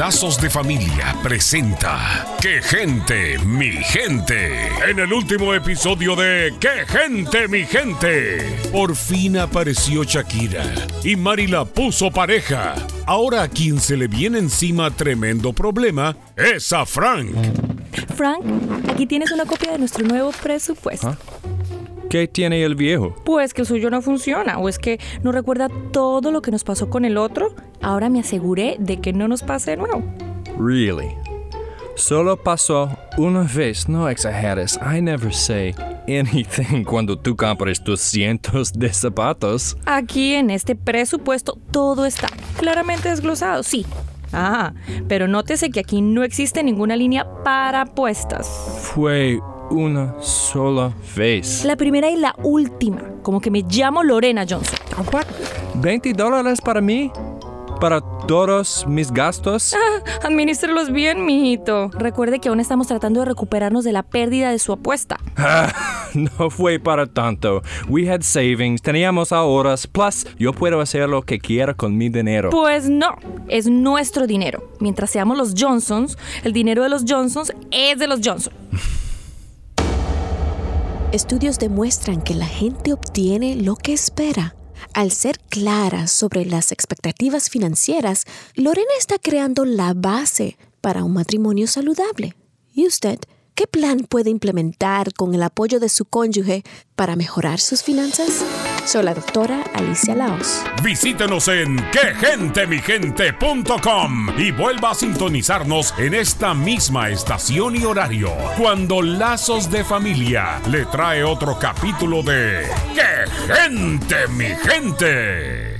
Lazos de Familia presenta ¡Qué gente, mi gente! En el último episodio de ¡Qué gente, mi gente! Por fin apareció Shakira y Mari la puso pareja. Ahora a quien se le viene encima tremendo problema es a Frank. Frank, aquí tienes una copia de nuestro nuevo presupuesto. ¿Qué tiene el viejo? Pues que el suyo no funciona, o es que no recuerda todo lo que nos pasó con el otro. Ahora me aseguré de que no nos pase de nuevo. Really? Solo pasó una vez, no exageres. I never say anything cuando tú compras tus cientos de zapatos. Aquí en este presupuesto todo está claramente desglosado, sí. Ah, pero nótese que aquí no existe ninguna línea para apuestas. Fue una sola vez. La primera y la última, como que me llamo Lorena Johnson. What? ¿20 dólares para mí? ¿Para todos mis gastos? Ah, administrelos bien, mijito. Recuerde que aún estamos tratando de recuperarnos de la pérdida de su apuesta. Ah, no fue para tanto. We had savings, teníamos ahorros, plus yo puedo hacer lo que quiera con mi dinero. Pues no, es nuestro dinero. Mientras seamos los Johnsons, el dinero de los Johnsons es de los Johnson. Estudios demuestran que la gente obtiene lo que espera. Al ser clara sobre las expectativas financieras, Lorena está creando la base para un matrimonio saludable. ¿Y usted? ¿Qué plan puede implementar con el apoyo de su cónyuge para mejorar sus finanzas? Soy la doctora Alicia Laos. Visítenos en quegentemigente.com y vuelva a sintonizarnos en esta misma estación y horario cuando Lazos de Familia le trae otro capítulo de ¡Qué gente, mi gente!